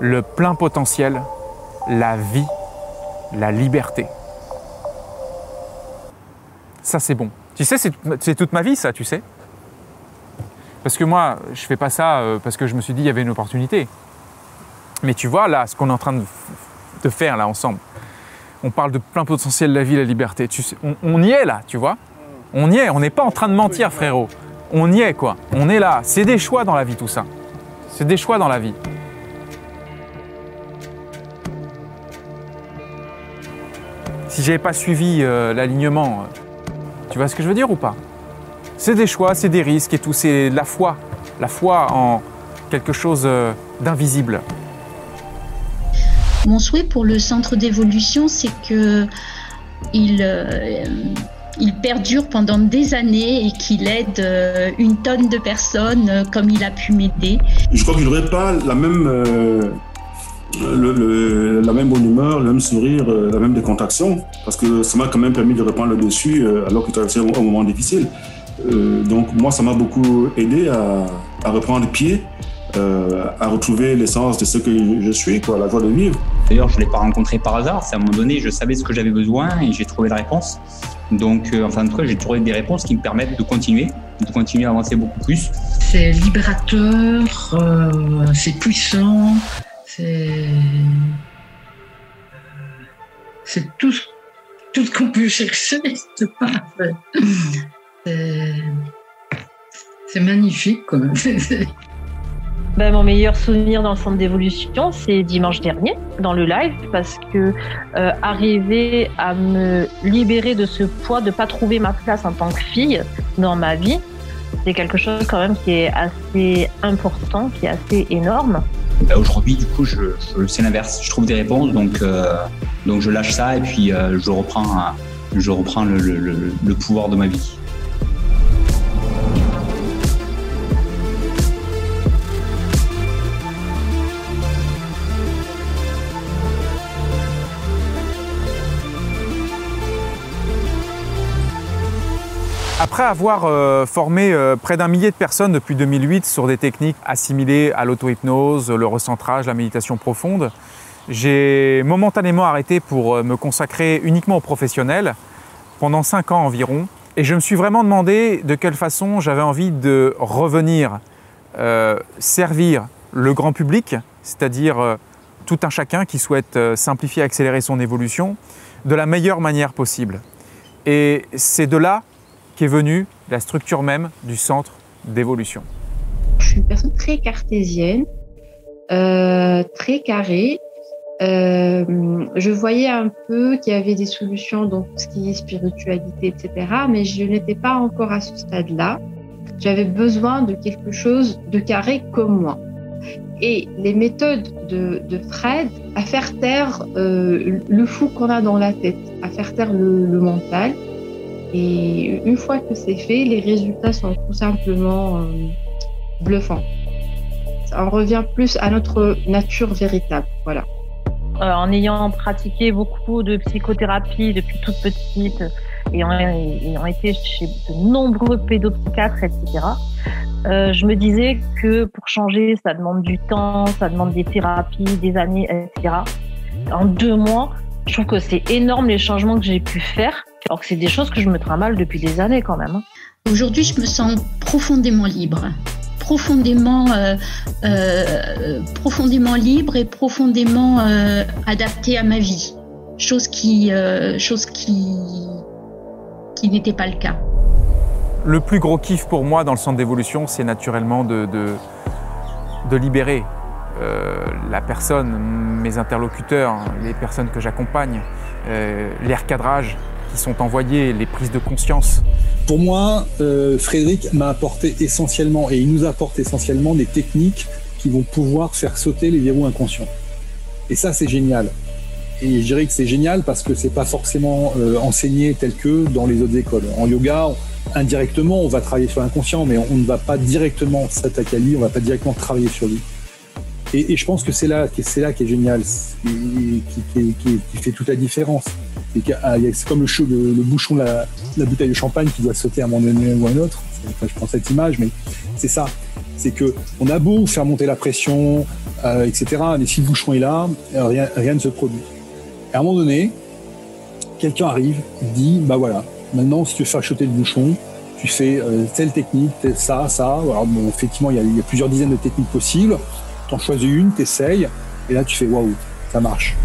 le plein potentiel, la vie, la liberté. Ça, c'est bon. Tu sais, c'est toute ma vie, ça, tu sais. Parce que moi, je fais pas ça euh, parce que je me suis dit qu'il y avait une opportunité. Mais tu vois, là, ce qu'on est en train de, faire, là, ensemble, on parle de plein potentiel, la vie, la liberté. Tu sais, on, y est, là, tu vois. On y est, on n'est pas en train de mentir, frérot. On y est, quoi. On est là. C'est des choix dans la vie, tout ça. C'est des choix dans la vie. Si j'avais pas suivi euh, l'alignement, euh, tu vois ce que je veux dire ou pas? C'est des choix, c'est des risques et tout, c'est la foi, la foi en quelque chose euh, d'invisible. Mon souhait pour le centre d'évolution, c'est que il, il perdure pendant des années et qu'il aide une tonne de personnes comme il a pu m'aider. Je crois que je n'aurais pas la même le, la même bonne humeur, le même sourire, euh, la même décontraction, parce que ça m'a quand même permis de reprendre le dessus euh, alors que traversais un moment difficile. Euh, donc moi, ça m'a beaucoup aidé à, à reprendre pied, à retrouver l'essence de ce que je suis, quoi, la joie de vivre. D'ailleurs, je ne l'ai pas rencontré par hasard. C'est à un moment donné, je savais ce que j'avais besoin et j'ai trouvé la réponse. Donc, enfin, en tout cas, j'ai trouvé des réponses qui me permettent de continuer, de continuer à avancer beaucoup plus. C'est libérateur, c'est puissant, c'est c'est tout, tout ce qu'on peut chercher, c'est. C'est magnifique. Quoi. Ben, mon meilleur souvenir dans le centre d'évolution, c'est dimanche dernier, dans le live, parce que euh, arriver à me libérer de ce poids de pas trouver ma place en tant que fille dans ma vie, c'est quelque chose quand même qui est assez important, qui est assez énorme. Bah, aujourd'hui, du coup, je, c'est l'inverse. Je trouve des réponses, donc, euh, donc je lâche ça et puis euh, je reprends, je reprends le pouvoir de ma vie. Après avoir euh, formé euh, près d'un millier de personnes depuis 2008 sur des techniques assimilées à l'auto-hypnose, le recentrage, la méditation profonde, j'ai momentanément arrêté pour euh, me consacrer uniquement aux professionnels pendant cinq ans environ. Et je me suis vraiment demandé de quelle façon j'avais envie de revenir servir le grand public, c'est-à-dire tout un chacun qui souhaite simplifier accélérer son évolution de la meilleure manière possible. Et c'est de là qu'est venue la structure même du centre d'évolution Je suis une personne très cartésienne, euh, très carrée. Euh, je voyais un peu qu'il y avait des solutions dans ce qui est spiritualité, etc. Mais je n'étais pas encore à ce stade-là. J'avais besoin de quelque chose de carré comme moi. Et les méthodes de, Fred à faire taire euh, le fou qu'on a dans la tête, à faire taire le mental, et une fois que c'est fait, les résultats sont tout simplement euh, bluffants. On revient plus à notre nature véritable. Voilà. Euh, en ayant pratiqué beaucoup de psychothérapie depuis toute petite et en ayant été chez de nombreux pédopsychiatres, etc., euh, je me disais que pour changer, ça demande du temps, ça demande des thérapies, des années, etc. En deux mois, je trouve que c'est énorme les changements que j'ai pu faire. Alors que c'est des choses que je me trimballe depuis des années quand même. Hein. Aujourd'hui, je me sens profondément libre. Profondément, euh, euh, profondément libre et profondément euh, adapté à ma vie. Chose qui, chose qui, qui n'était pas le cas. Le plus gros kiff pour moi dans le centre d'évolution, c'est naturellement de, de, libérer la personne, mes interlocuteurs, les personnes que j'accompagne, les recadrages, sont envoyés, les prises de conscience Pour moi, euh, Frédéric m'a apporté essentiellement, et il nous apporte essentiellement des techniques qui vont pouvoir faire sauter les verrous inconscients. Et ça, c'est génial. Et je dirais que c'est génial parce que c'est pas forcément euh, enseigné tel que dans les autres écoles. En yoga, indirectement, on va travailler sur l'inconscient, mais on ne va pas directement s'attaquer à lui, on va pas directement travailler sur lui. Et, je pense que c'est là, c'est là qui est génial, qui, qui, fait toute la différence. C'est comme le, le, le bouchon de la, bouteille de champagne qui doit sauter à un moment donné ou à un autre. je prends cette image, mais c'est ça. C'est que on a beau faire monter la pression, etc. Mais si le bouchon est là, rien, rien ne se produit. Et à un moment donné, quelqu'un arrive, dit, bah voilà, maintenant si tu veux faire chuter le bouchon, tu fais telle technique, ça, ça. Alors bon, effectivement, il y, il y, a, plusieurs dizaines de techniques possibles. Tu en choisis une, tu essayes, et là tu fais waouh, ça marche.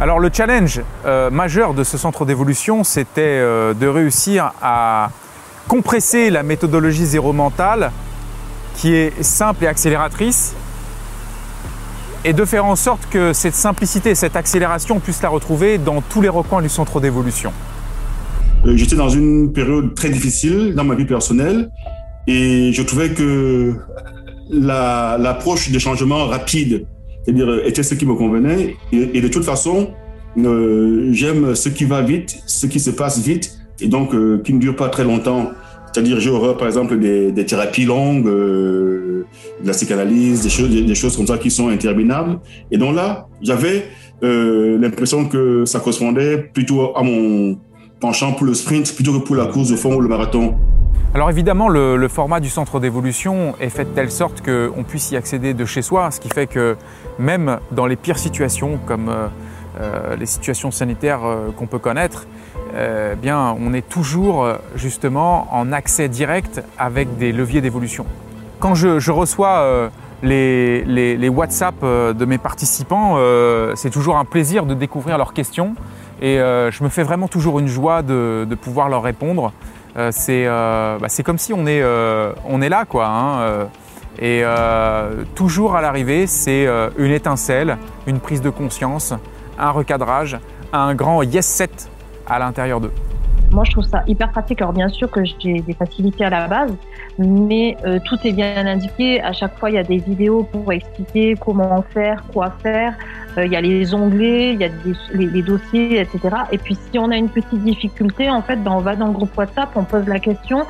Alors le challenge euh, majeur de ce centre d'évolution, c'était euh, de réussir à compresser la méthodologie zéro mentale, qui est simple et accélératrice, et de faire en sorte que cette simplicité, cette accélération, on puisse la retrouver dans tous les recoins du centre d'évolution. Euh, j'étais dans une période très difficile dans ma vie personnelle et je trouvais que l'approche des changements rapides c'est-à-dire euh, était ce qui me convenait. Et, de toute façon, euh, j'aime ce qui va vite, ce qui se passe vite, et donc euh, qui ne dure pas très longtemps. C'est-à-dire, j'ai horreur, par exemple, des, thérapies longues, de la psychanalyse, des choses, des choses comme ça qui sont interminables. Et donc là, j'avais l'impression que ça correspondait plutôt à mon penchant pour le sprint plutôt que pour la course de fond ou le marathon. Alors évidemment, le, format du centre d'évolution est fait de telle sorte qu'on puisse y accéder de chez soi, ce qui fait que même dans les pires situations, comme euh, euh, les situations sanitaires euh, qu'on peut connaître, on est toujours justement en accès direct avec des leviers d'évolution. Quand je, reçois les, WhatsApp de mes participants, c'est toujours un plaisir de découvrir leurs questions et je me fais vraiment toujours une joie de pouvoir leur répondre. Euh, euh, bah, c'est comme si on est, euh, là, quoi. Hein, et toujours à l'arrivée, c'est une étincelle, une prise de conscience, un recadrage, un grand yes set à l'intérieur d'eux. Moi, je trouve ça hyper pratique. Alors, bien sûr que j'ai des facilités à la base, mais tout est bien indiqué. À chaque fois, il y a des vidéos pour expliquer comment faire, quoi faire. Euh, il y a les onglets, il y a les, dossiers, etc. Et puis si on a une petite difficulté, en fait, ben, on va dans le groupe WhatsApp, on pose la question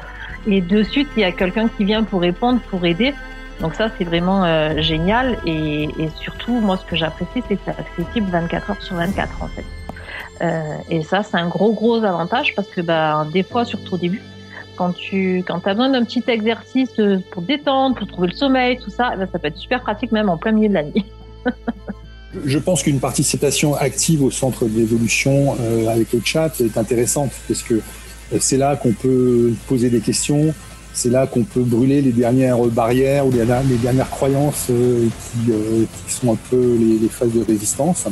et de suite il y a quelqu'un qui vient pour répondre, pour aider. Donc ça c'est vraiment euh, génial et, et, surtout moi ce que j'apprécie c'est que c'est accessible 24 heures sur 24 en fait. Euh, et ça c'est un gros gros avantage parce que bah, des fois surtout au début quand tu quand as besoin d'un petit exercice pour détendre, pour trouver le sommeil, tout ça, ben, ça peut être super pratique même en plein milieu de la nuit. Je pense qu'une participation active au centre d'évolution euh, avec le chat est intéressante parce que euh, c'est là qu'on peut poser des questions, c'est là qu'on peut brûler les dernières barrières ou les, dernières croyances euh, qui, sont un peu les, phases de résistance.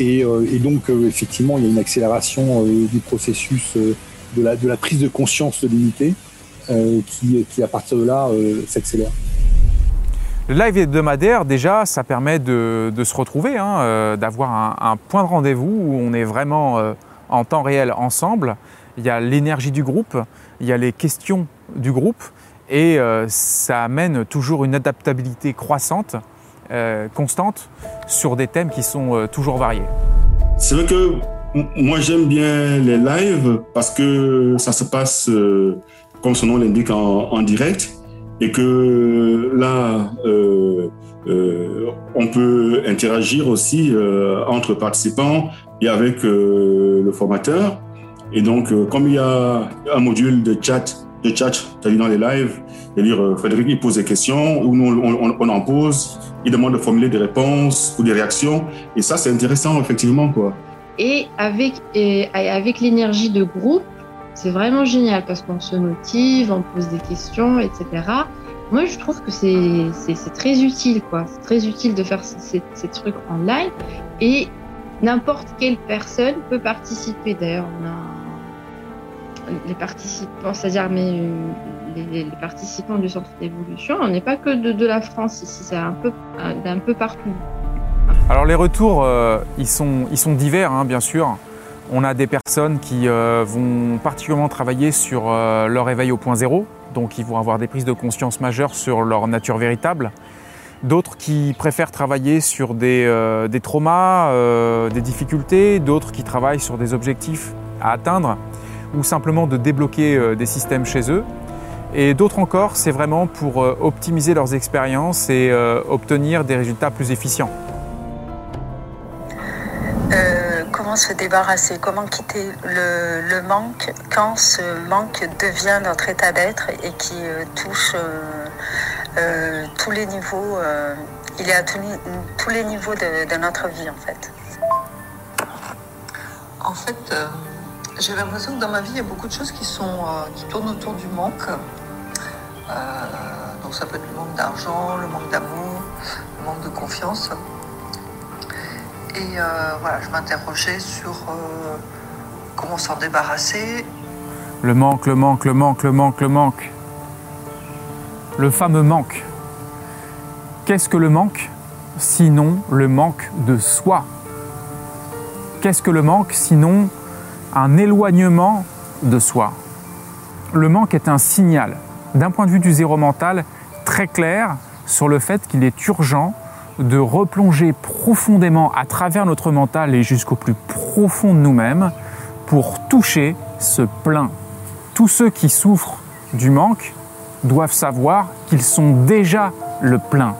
Et, donc, effectivement, il y a une accélération du processus de la, prise de conscience de l'unité qui, à partir de là, s'accélère. Le live hebdomadaire, déjà, ça permet de, se retrouver, hein, euh, d'avoir un, point de rendez-vous où on est vraiment euh, en temps réel ensemble. Il y a l'énergie du groupe, il y a les questions du groupe, et euh, ça amène toujours une adaptabilité croissante, constante, sur des thèmes qui sont toujours variés. C'est vrai que moi j'aime bien les lives parce que ça se passe, comme son nom l'indique, en direct et que là, euh, euh, on peut interagir aussi euh, entre participants et avec le formateur. Et donc, comme il y a un module de chat, de chat, cest dans les lives, c'est-à-dire Frédéric il pose des questions ou nous on, en pose, il demande de formuler des réponses ou des réactions, et ça c'est intéressant effectivement quoi. Et avec avec l'énergie de groupe, c'est vraiment génial parce qu'on se motive, on pose des questions, etc. Moi, je trouve que c'est très utile, quoi. C'est très utile de faire ces, trucs en live et n'importe quelle personne peut participer. D'ailleurs, on a les participants, c'est-à-dire mais les, participants du centre d'évolution, on n'est pas que de, la France ici, c'est un peu d'un peu partout. Alors les retours, euh, ils, sont, ils sont divers, hein, bien sûr. On a des personnes qui euh, vont particulièrement travailler sur euh, leur éveil au point zéro, donc ils vont avoir des prises de conscience majeures sur leur nature véritable. D'autres qui préfèrent travailler sur des, euh, traumas, des difficultés, d'autres qui travaillent sur des objectifs à atteindre ou simplement de débloquer des systèmes chez eux. Et d'autres encore, c'est vraiment pour optimiser leurs expériences et obtenir des résultats plus efficients se débarrasser, comment quitter le, manque quand ce manque devient notre état d'être et qui euh, touche euh, euh, tous les niveaux il est à tous les niveaux de, notre vie en fait. En fait, euh, j'ai l'impression que dans ma vie, il y a beaucoup de choses qui, sont, euh, qui tournent autour du manque. Euh, donc ça peut être le manque d'argent, le manque d'amour, le manque de confiance. Et voilà, je m'interrogeais sur comment s'en débarrasser. Le manque, le manque, le manque, le manque, le manque. Le fameux manque. Qu'est-ce que le manque Sinon le manque de soi? Qu'est-ce que le manque Sinon un éloignement de soi? Le manque est un signal, d'un point de vue du zéro mental, très clair sur le fait qu'il est urgent de replonger profondément à travers notre mental et jusqu'au plus profond de nous-mêmes pour toucher ce plein. Tous ceux qui souffrent du manque doivent savoir qu'ils sont déjà le plein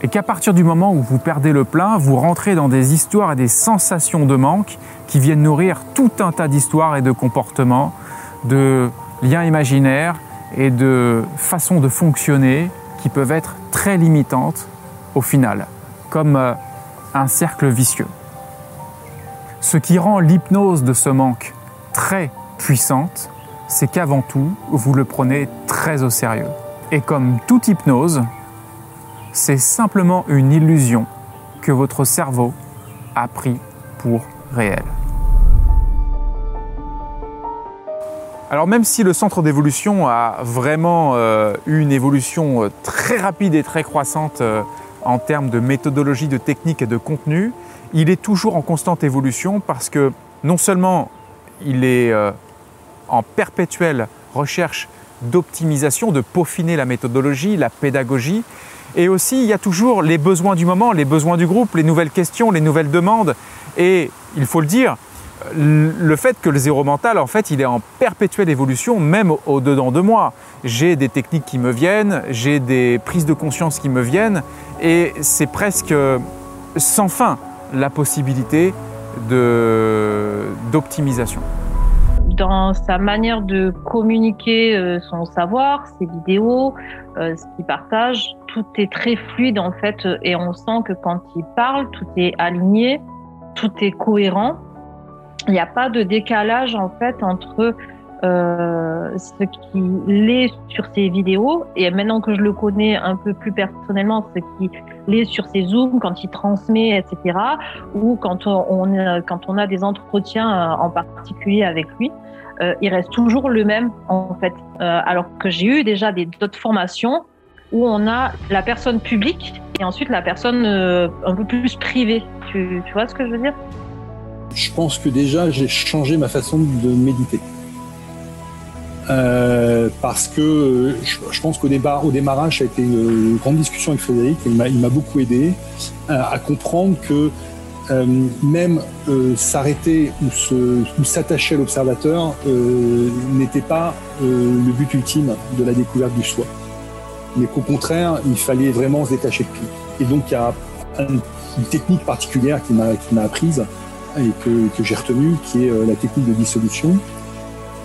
et qu'à partir du moment où vous perdez le plein, vous rentrez dans des histoires et des sensations de manque qui viennent nourrir tout un tas d'histoires et de comportements, de liens imaginaires et de façons de fonctionner qui peuvent être très limitantes au final, comme euh, un cercle vicieux. Ce qui rend l'hypnose de ce manque très puissante, c'est qu'avant tout, vous le prenez très au sérieux. Et comme toute hypnose, c'est simplement une illusion que votre cerveau a pris pour réel. Alors même si le centre d'évolution a vraiment euh, eu une évolution euh, très rapide et très croissante euh, en termes de méthodologie, de technique et de contenu, il est toujours en constante évolution parce que non seulement il est en perpétuelle recherche d'optimisation, de peaufiner la méthodologie, la pédagogie, et aussi, il y a toujours les besoins du moment, les besoins du groupe, les nouvelles questions, les nouvelles demandes. Et il faut le dire, le fait que le zéro mental, en fait, il est en perpétuelle évolution, même au-dedans de moi. J'ai des techniques qui me viennent, j'ai des prises de conscience qui me viennent, et c'est presque sans fin la possibilité d'optimisation dans sa manière de communiquer euh, son savoir, ses vidéos, euh, ce qu'il partage, tout est très fluide en fait et on sent que quand il parle, tout est aligné, tout est cohérent. Il n'y a pas de décalage en fait entre euh, ce qu'il est sur ses vidéos et maintenant que je le connais un peu plus personnellement, ce qu'il est sur ses zooms quand il transmet, etc. Ou quand on, quand on a des entretiens en particulier avec lui. Euh, il reste toujours le même en fait. Euh, alors que j'ai eu déjà d'autres formations où on a la personne publique et ensuite la personne euh, un peu plus privée. Tu, vois ce que je veux dire? Je pense que déjà j'ai changé ma façon de méditer. parce que je, pense qu'au au démarrage, ça a été une, grande discussion avec Frédéric. Il m'a beaucoup aidé à comprendre que euh, même euh, s'arrêter ou s'attacher à l'observateur euh, n'était pas le but ultime de la découverte du soi. Mais qu'au contraire, il fallait vraiment se détacher de tout. Et donc, il y a une technique particulière qui m'a apprise et que, j'ai retenue, qui est la technique de dissolution,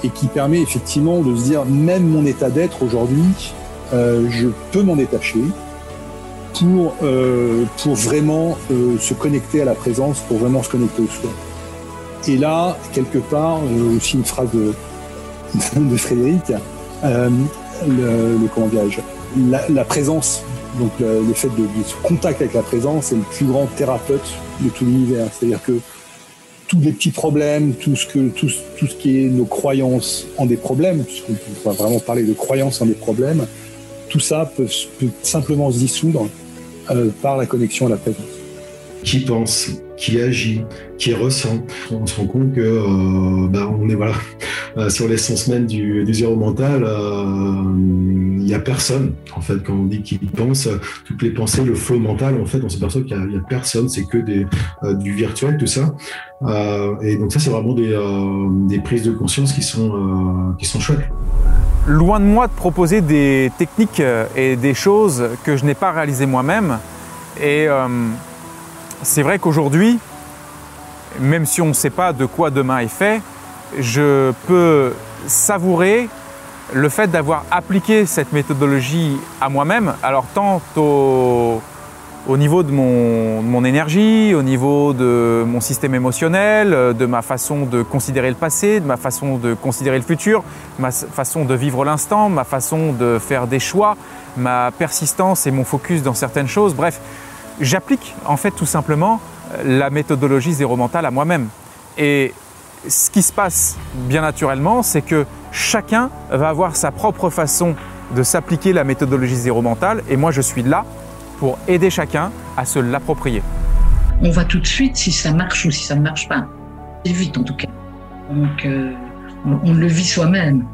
et qui permet effectivement de se dire, même mon état d'être aujourd'hui, je peux m'en détacher, pour, euh, pour vraiment euh, se connecter à la présence, pour vraiment se connecter au soi. Et là, quelque part, euh, aussi une phrase de, Frédéric, euh, le, le, comment la, présence, donc le, fait de, de, se contact avec la présence est le plus grand thérapeute de tout l'univers. C'est-à-dire que tous les petits problèmes, tout ce, que, tout, tout ce qui est nos croyances en des problèmes, puisqu'on va vraiment parler de croyances en des problèmes, tout ça peut, simplement se dissoudre euh, par la connexion à la présence. Qui pense, qui agit, qui ressent. On se rend compte que euh, bah, on est voilà euh, sur l'essence même du, du zéro mental. Il n'y a personne en fait quand on dit qu'il pense. Toutes les pensées, le flow mental, en fait, on s'aperçoit qu'il n'y a, personne. C'est que des, du virtuel tout ça. et donc ça, c'est vraiment des, des, prises de conscience qui sont qui sont chouettes. Loin de moi de proposer des techniques euh, et des choses que je n'ai pas réalisées moi-même. Et euh, c'est vrai qu'aujourd'hui, même si on ne sait pas de quoi demain est fait, je peux savourer le fait d'avoir appliqué cette méthodologie à moi-même, alors tant au au niveau de mon, mon, énergie, au niveau de mon système émotionnel, de ma façon de considérer le passé, de ma façon de considérer le futur, ma façon de vivre l'instant, ma façon de faire des choix, ma persistance et mon focus dans certaines choses. Bref, j'applique en fait tout simplement la méthodologie zéro mental à moi-même. Et ce qui se passe bien naturellement, c'est que chacun va avoir sa propre façon de s'appliquer la méthodologie zéro mental et moi je suis là pour aider chacun à se l'approprier. On voit tout de suite si ça marche ou si ça ne marche pas. C'est vite en tout cas. Donc euh, on, le vit soi-même.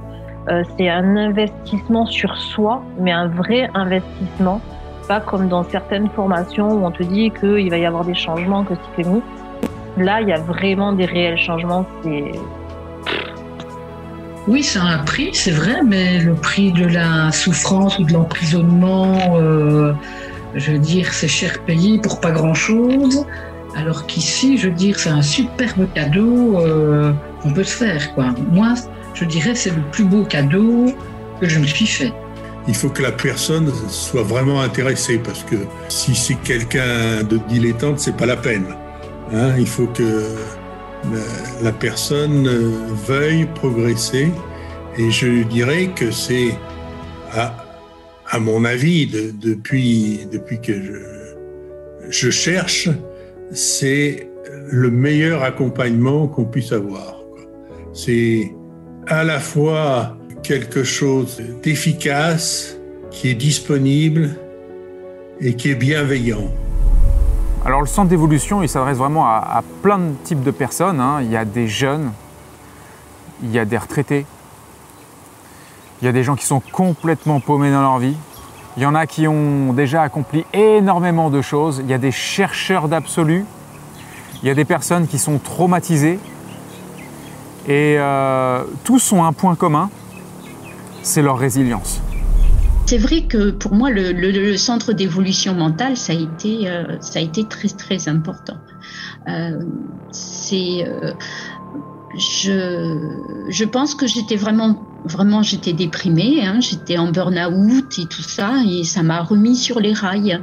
Euh, c'est un investissement sur soi, mais un vrai investissement. Pas comme dans certaines formations où on te dit qu'il va y avoir des changements, que c'est fini. Là, il y a vraiment des réels changements. C'est oui, c'est un prix, c'est vrai, mais le prix de la souffrance ou de l'emprisonnement, euh, je veux dire, c'est cher payé pour pas grand-chose. Alors qu'ici, je veux dire, c'est un superbe cadeau euh, qu'on peut se faire. Quoi. Moi, je dirais, c'est le plus beau cadeau que je me suis fait. Il faut que la personne soit vraiment intéressée parce que si c'est quelqu'un de dilettante, c'est pas la peine. Hein. il faut que la, personne veuille progresser. Et je dirais que c'est, à, mon avis, depuis, que je cherche, c'est le meilleur accompagnement qu'on puisse avoir. C'est à la fois quelque chose d'efficace, qui est disponible et qui est bienveillant. Alors le centre d'évolution, il s'adresse vraiment à, plein de types de personnes. Hein. Il y a des jeunes, il y a des retraités, il y a des gens qui sont complètement paumés dans leur vie. Il y en a qui ont déjà accompli énormément de choses. Il y a des chercheurs d'absolu. Il y a des personnes qui sont traumatisées. Et euh, tous ont un point commun, c'est leur résilience. C'est vrai que pour moi, le, centre d'évolution mentale, ça a été, euh, ça a été très très important. Euh, c'est, euh, je, je pense que j'étais vraiment, vraiment, j'étais déprimée, hein, j'étais en burn-out et tout ça, et ça m'a remis sur les rails.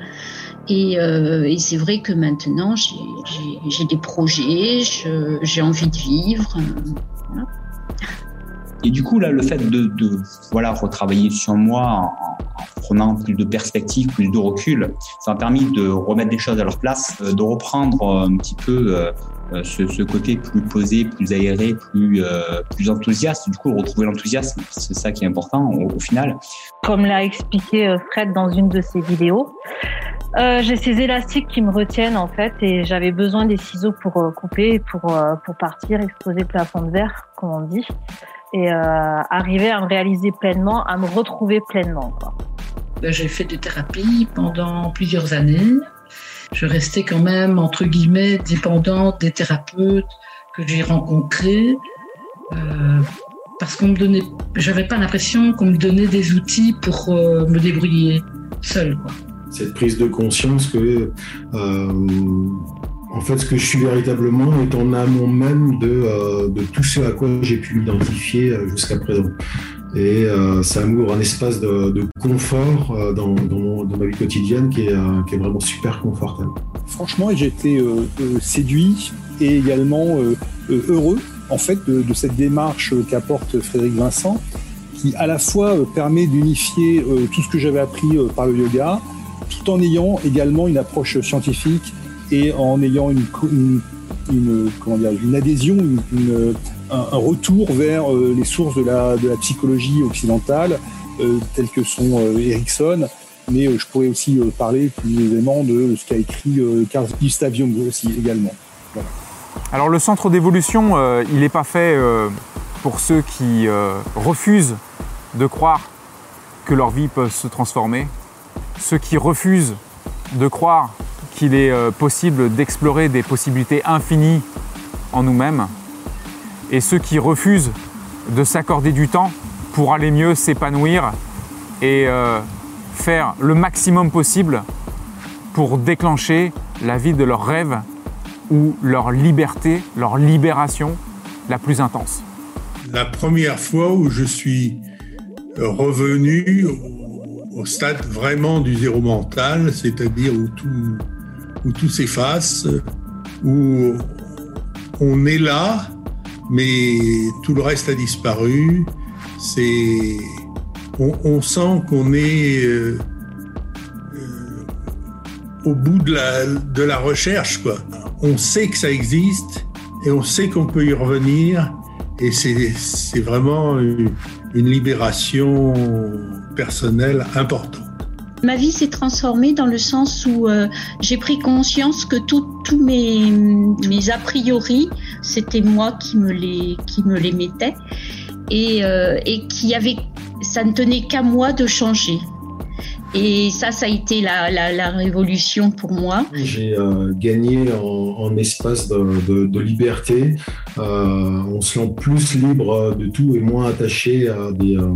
Et, c'est vrai que maintenant, j'ai des projets, j'ai envie de vivre. Et du coup, là, le fait de, voilà, retravailler sur moi en, prenant plus de perspective, plus de recul, ça m'a permis de remettre des choses à leur place, euh, de reprendre euh, un petit peu euh, ce, côté plus posé, plus aéré, plus, plus enthousiaste. Du coup, retrouver l'enthousiasme, c'est ça qui est important au, final. Comme l'a expliqué Fred dans une de ses vidéos, j'ai ces élastiques qui me retiennent en fait et j'avais besoin des ciseaux pour couper, pour, pour partir, exposer le plafond de verre, comme on dit et euh, arriver à me réaliser pleinement, à me retrouver pleinement. Ben, j'ai fait des thérapies pendant plusieurs années. Je restais quand même, entre guillemets, dépendante des thérapeutes que j'ai rencontrés. Euh, parce qu'on me donnait, j'avais pas l'impression qu'on me donnait des outils pour euh, me débrouiller seule. Cette prise de conscience que en fait, ce que je suis véritablement est en amont même de, euh, tout ce à quoi j'ai pu m'identifier euh, jusqu'à présent. Et euh, ça m'ouvre un espace de, confort dans, ma vie quotidienne qui est, vraiment super confortable. Franchement, j'ai été séduit et également heureux en fait de cette démarche qu'apporte Frédéric Vincent, qui à la fois permet d'unifier tout ce que j'avais appris par le yoga, tout en ayant également une approche scientifique et en ayant une, adhésion, un, retour vers euh, les sources de la, psychologie occidentale, euh, telles que sont euh, mais je pourrais aussi parler plus aisément de ce qu'a écrit Carl Gustav Jung également. Alors le centre d'évolution, il n'est pas fait pour ceux qui refusent de croire que leur vie peut se transformer, ceux qui refusent de croire qu'il est euh, possible d'explorer des possibilités infinies en nous-mêmes. Et ceux qui refusent de s'accorder du temps pour aller mieux s'épanouir et euh, faire le maximum possible pour déclencher la vie de leurs rêves ou leur liberté, leur libération la plus intense. La première fois où je suis revenu au stade vraiment du zéro mental, c'est-à-dire où tout, où tout s'efface, où on est là, mais tout le reste a disparu. C'est, on, sent qu'on est euh, euh, au bout de la, de la recherche. On sait que ça existe et on sait qu'on peut y revenir et c'est vraiment une, libération personnelle importante. Ma vie s'est transformée dans le sens où euh, j'ai pris conscience que tous mes, a priori, c'était moi qui me les, qui mettais et, euh, et qui avait, ça ne tenait qu'à moi de changer. Et ça, ça a été la, la, révolution pour moi. J'ai euh, gagné en, espace de, de, liberté. Euh, on se sent plus libre de tout et moins attaché à des, euh,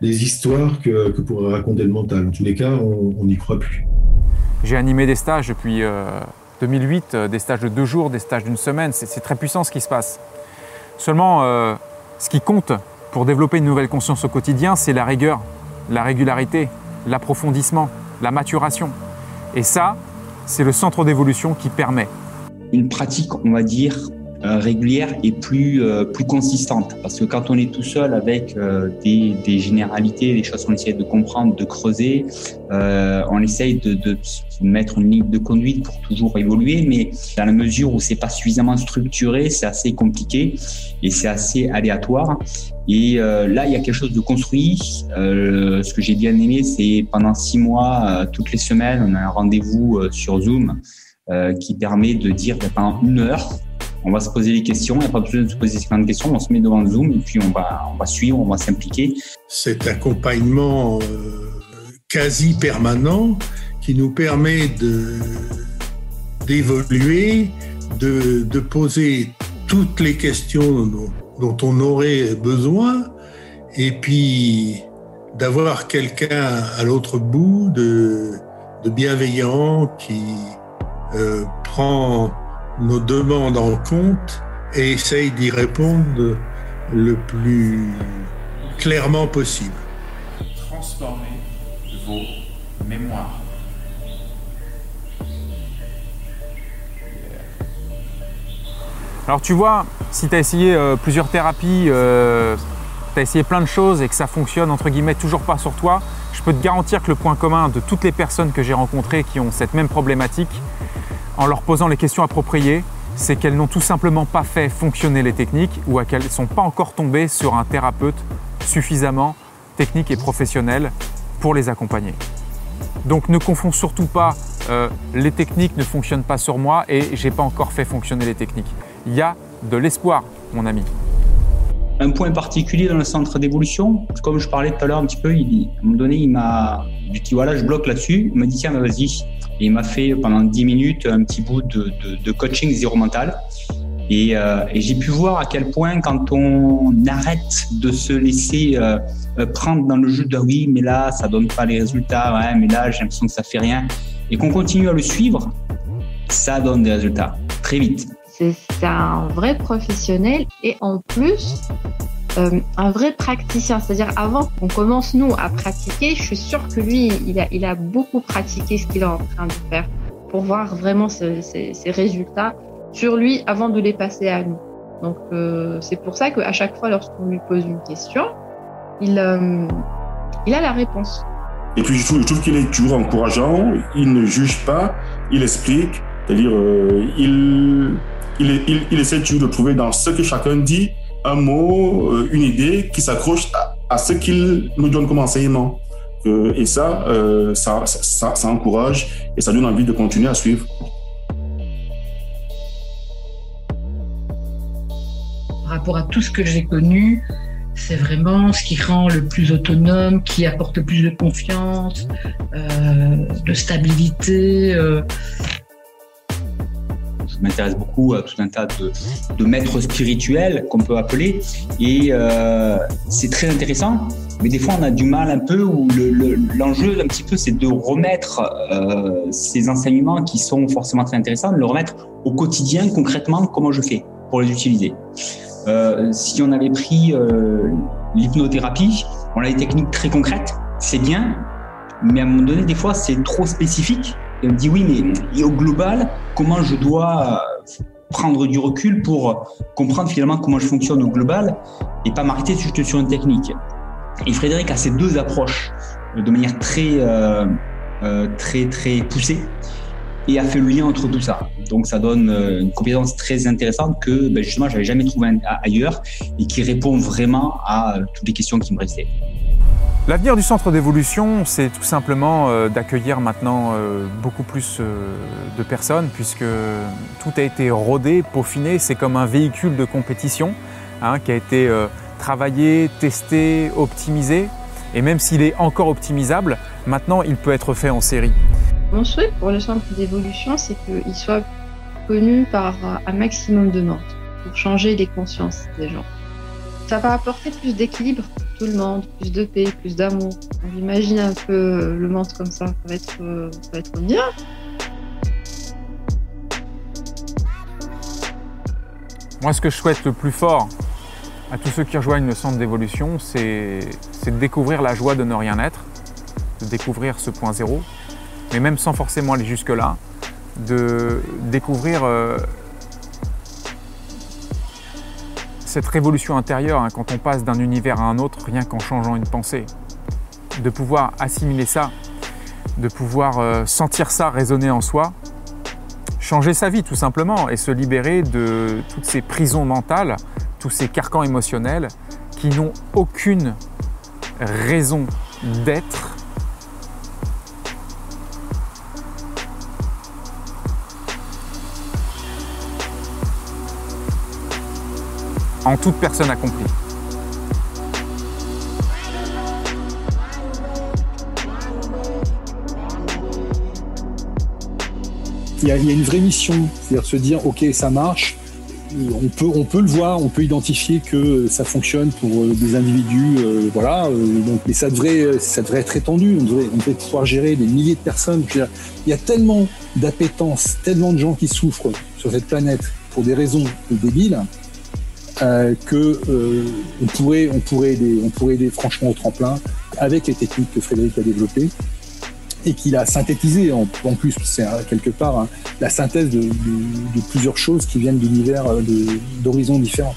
des histoires que, que, pour raconter le mental. En tous les cas, on n'y croit plus. J'ai animé des stages depuis 2008, des stages de deux jours, des stages d'une semaine. C'est très puissant ce qui se passe. Seulement, ce qui compte pour développer une nouvelle conscience au quotidien, c'est la rigueur, la régularité, l'approfondissement, la maturation. Et ça, c'est le centre d'évolution qui permet. Une pratique, on va dire, régulière et plus, euh, plus consistante. Parce que quand on est tout seul avec euh, des, des, généralités, des choses qu'on essaie de comprendre, de creuser, on essaye de, de, mettre une ligne de conduite pour toujours évoluer, mais dans la mesure où c'est pas suffisamment structuré, c'est assez compliqué et c'est assez aléatoire. Et là, il y a quelque chose de construit. ce que j'ai bien aimé, c'est pendant six mois, toutes les semaines, on a un rendez-vous sur Zoom qui permet de dire pendant une heure, on va se poser les questions, il n'y a pas besoin de se poser ces questions, on se met devant le Zoom et puis on va, on va suivre, on va s'impliquer. Cet accompagnement euh, quasi permanent qui nous permet d'évoluer, de, poser toutes les questions dont, on aurait besoin et puis d'avoir quelqu'un à l'autre bout de, de bienveillant qui euh, prend nos demandes en compte et essaye d'y répondre le plus clairement possible. Transformer vos mémoires. Alors tu vois, si tu as essayé euh, plusieurs thérapies, euh, tu as essayé plein de choses et que ça fonctionne entre guillemets toujours pas sur toi, je peux te garantir que le point commun de toutes les personnes que j'ai rencontrées qui ont cette même problématique, en leur posant les questions appropriées, c'est qu'elles n'ont tout simplement pas fait fonctionner les techniques ou qu'elles ne sont pas encore tombées sur un thérapeute suffisamment technique et professionnel pour les accompagner. Donc ne confonds surtout pas euh, les techniques ne fonctionnent pas sur moi et j'ai pas encore fait fonctionner les techniques. Il y a de l'espoir, mon ami. Un point particulier dans le centre d'évolution, comme je parlais tout à l'heure un petit peu, il, à un moment donné, il m'a dit voilà, je bloque là-dessus. Il m'a dit tiens, vas-y, et il m'a fait pendant 10 minutes un petit bout de, de, coaching zéro mental. Et, euh, et j'ai pu voir à quel point quand on arrête de se laisser euh, euh, prendre dans le jeu de oui, mais là ça donne pas les résultats, ouais, mais là j'ai l'impression que ça fait rien, et qu'on continue à le suivre, ça donne des résultats très vite. C'est un vrai professionnel et en plus euh, un vrai praticien. C'est-à-dire avant qu'on commence nous à pratiquer, je suis sûre que lui, il a, beaucoup pratiqué ce qu'il est en train de faire pour voir vraiment ses, résultats sur lui avant de les passer à nous. Donc euh, c'est pour ça qu'à chaque fois lorsqu'on lui pose une question, il, euh, a la réponse. Et puis je trouve, qu'il est toujours encourageant, il ne juge pas, il explique, c'est-à-dire il essaie toujours de trouver dans ce que chacun dit un mot, euh, une idée qui s'accroche à, ce qu'il nous donne comme enseignement. Euh, et ça, euh, ça, ça, encourage et ça donne envie de continuer à suivre. Par rapport à tout ce que j'ai connu, c'est vraiment ce qui rend le plus autonome, qui apporte le plus de confiance, de stabilité m'intéresse beaucoup à tout un tas de, de maîtres spirituels qu'on peut appeler. Et euh, c'est très intéressant, mais des fois on a du mal un peu, où l'enjeu un petit peu c'est de remettre euh, ces enseignements qui sont forcément très intéressants, de le remettre au quotidien concrètement comment je fais pour les utiliser. Euh, si on avait pris l'hypnothérapie, on a des techniques très concrètes, c'est bien, mais à un moment donné, des fois, c'est trop spécifique. Et me dit oui, mais au global, comment je dois prendre du recul pour comprendre finalement comment je fonctionne au global et pas m'arrêter juste sur une technique. Et Frédéric a ces deux approches de manière très, euh, euh, très, très poussée et a fait le lien entre tout ça. Donc ça donne euh, une compétence très intéressante que ben, justement j'avais jamais trouvé ailleurs et qui répond vraiment à toutes les questions qui me restaient. L'avenir du centre d'évolution, c'est tout simplement euh, d'accueillir maintenant euh, beaucoup plus euh, de personnes puisque tout a été rodé, peaufiné. C'est comme un véhicule de compétition hein, qui a été travaillé, testé, optimisé. Et même s'il est encore optimisable, maintenant il peut être fait en série. Mon souhait pour le centre d'évolution, c'est qu'il soit connu par un maximum de monde pour changer les consciences des gens. Ça va apporter plus d'équilibre pour tout le monde, plus de paix, plus d'amour. On imagine un peu le monde comme ça, ça va être, ça va être bien. Moi, ce que je souhaite le plus fort à tous ceux qui rejoignent le centre d'évolution, c'est de découvrir la joie de ne rien être, de découvrir ce point zéro, mais même sans forcément aller jusque-là, de découvrir euh, cette révolution intérieure, hein, quand on passe d'un univers à un autre, rien qu'en changeant une pensée, de pouvoir assimiler ça, de pouvoir euh, sentir ça résonner en soi, changer sa vie tout simplement et se libérer de toutes ces prisons mentales, tous ces carcans émotionnels qui n'ont aucune raison d'être en toute personne accomplie. Il y, a, une vraie mission, c'est-à-dire se dire ok ça marche, on peut, on peut le voir, on peut identifier que ça fonctionne pour euh, des individus, euh, voilà. Euh, donc, mais ça devrait, ça devrait être étendu. On devrait pouvoir gérer des milliers de personnes. il y a tellement d'appétence, tellement de gens qui souffrent sur cette planète pour des raisons débiles euh, que euh, on pourrait on pourrait aider on pourrait aider franchement au tremplin avec les techniques que Frédéric a développées et qu'il a synthétisé en, plus c'est quelque part hein, la synthèse de, de, plusieurs choses qui viennent d'univers euh, d'horizons différents.